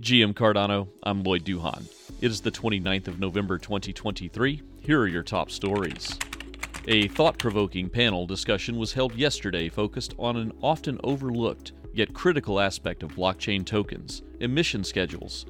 GM Cardano, I'm Lloyd Duhon. It is the 29th of November 2023. Here are your top stories. A thought provoking panel discussion was held yesterday focused on an often overlooked yet critical aspect of blockchain tokens emission schedules.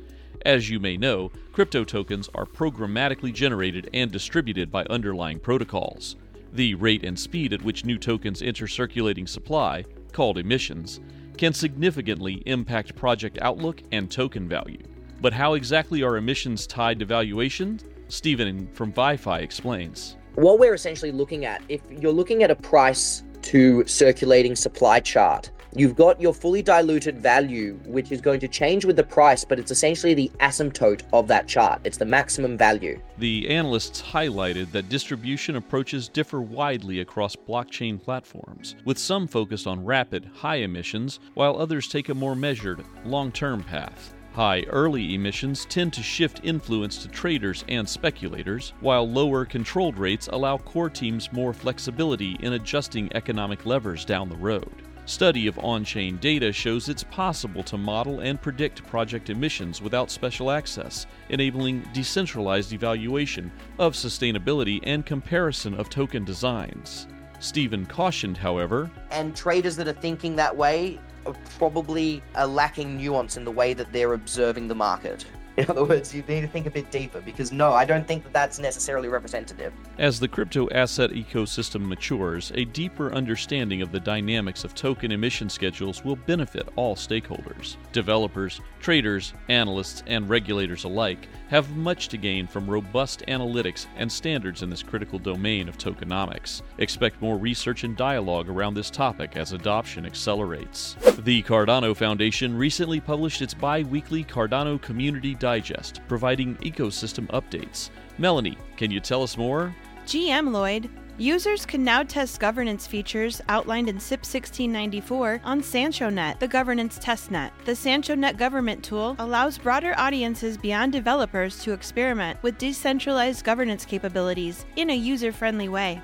As you may know, crypto tokens are programmatically generated and distributed by underlying protocols. The rate and speed at which new tokens enter circulating supply, called emissions, can significantly impact project outlook and token value. But how exactly are emissions tied to valuation? Stephen from ViFi explains. What we're essentially looking at, if you're looking at a price to circulating supply chart, You've got your fully diluted value, which is going to change with the price, but it's essentially the asymptote of that chart. It's the maximum value. The analysts highlighted that distribution approaches differ widely across blockchain platforms, with some focused on rapid, high emissions, while others take a more measured, long term path. High early emissions tend to shift influence to traders and speculators, while lower controlled rates allow core teams more flexibility in adjusting economic levers down the road. Study of on chain data shows it's possible to model and predict project emissions without special access, enabling decentralized evaluation of sustainability and comparison of token designs. Stephen cautioned, however, and traders that are thinking that way are probably are lacking nuance in the way that they're observing the market. In other words, you need to think a bit deeper because no, I don't think that that's necessarily representative. As the crypto asset ecosystem matures, a deeper understanding of the dynamics of token emission schedules will benefit all stakeholders. Developers, traders, analysts, and regulators alike have much to gain from robust analytics and standards in this critical domain of tokenomics. Expect more research and dialogue around this topic as adoption accelerates. The Cardano Foundation recently published its bi weekly Cardano Community Digest, providing ecosystem updates. Melannie, can you tell us more? GM Lloyd. Users can now test governance features outlined in CIP 1694 on SanchoNet, the governance testnet. The SanchoNet government tool allows broader audiences beyond developers to experiment with decentralized governance capabilities in a user friendly way.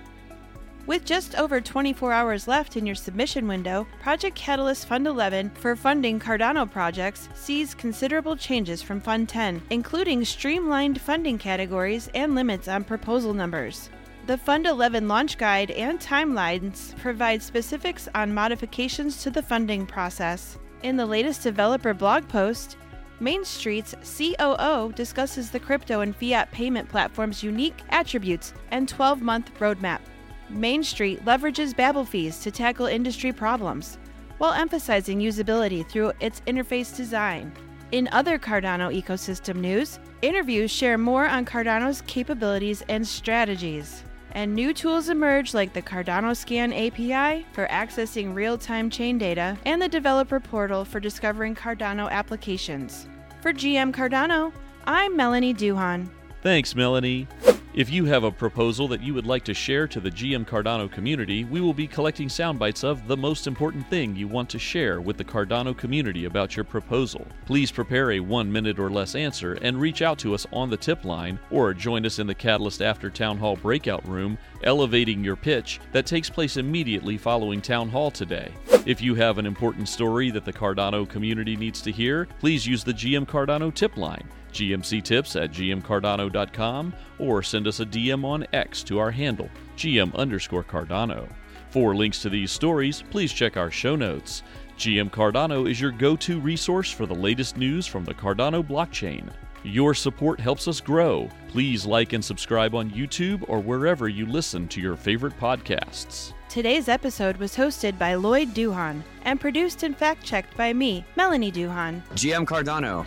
With just over 24 hours left in your submission window, Project Catalyst Fund 11 for funding Cardano projects sees considerable changes from Fund 10, including streamlined funding categories and limits on proposal numbers. The Fund 11 launch guide and timelines provide specifics on modifications to the funding process. In the latest developer blog post, Mainstreet's COO discusses the crypto and fiat payment platform's unique attributes and 12 month roadmap. Mainstreet leverages Babel fees to tackle industry problems, while emphasizing usability through its interface design. In other Cardano ecosystem news, interviews share more on Cardano's capabilities and strategies. And new tools emerge like the Cardanoscan API for accessing real time chain data and the developer portal for discovering Cardano applications. For GM Cardano, I'm Melannie Duhon. Thanks, Melannie. If you have a proposal that you would like to share to the GM Cardano community, we will be collecting sound bites of the most important thing you want to share with the Cardano community about your proposal. Please prepare a one minute or less answer and reach out to us on the tip line or join us in the Catalyst After Town Hall breakout room, elevating your pitch that takes place immediately following Town Hall today. If you have an important story that the Cardano community needs to hear, please use the GM Cardano tip line gmctips at gmcardano.com or send us a DM on X to our handle, gm underscore Cardano. For links to these stories, please check our show notes. GM Cardano is your go to resource for the latest news from the Cardano blockchain. Your support helps us grow. Please like and subscribe on YouTube or wherever you listen to your favorite podcasts. Today's episode was hosted by Lloyd Duhon and produced and fact checked by me, Melannie Duhon. GM Cardano.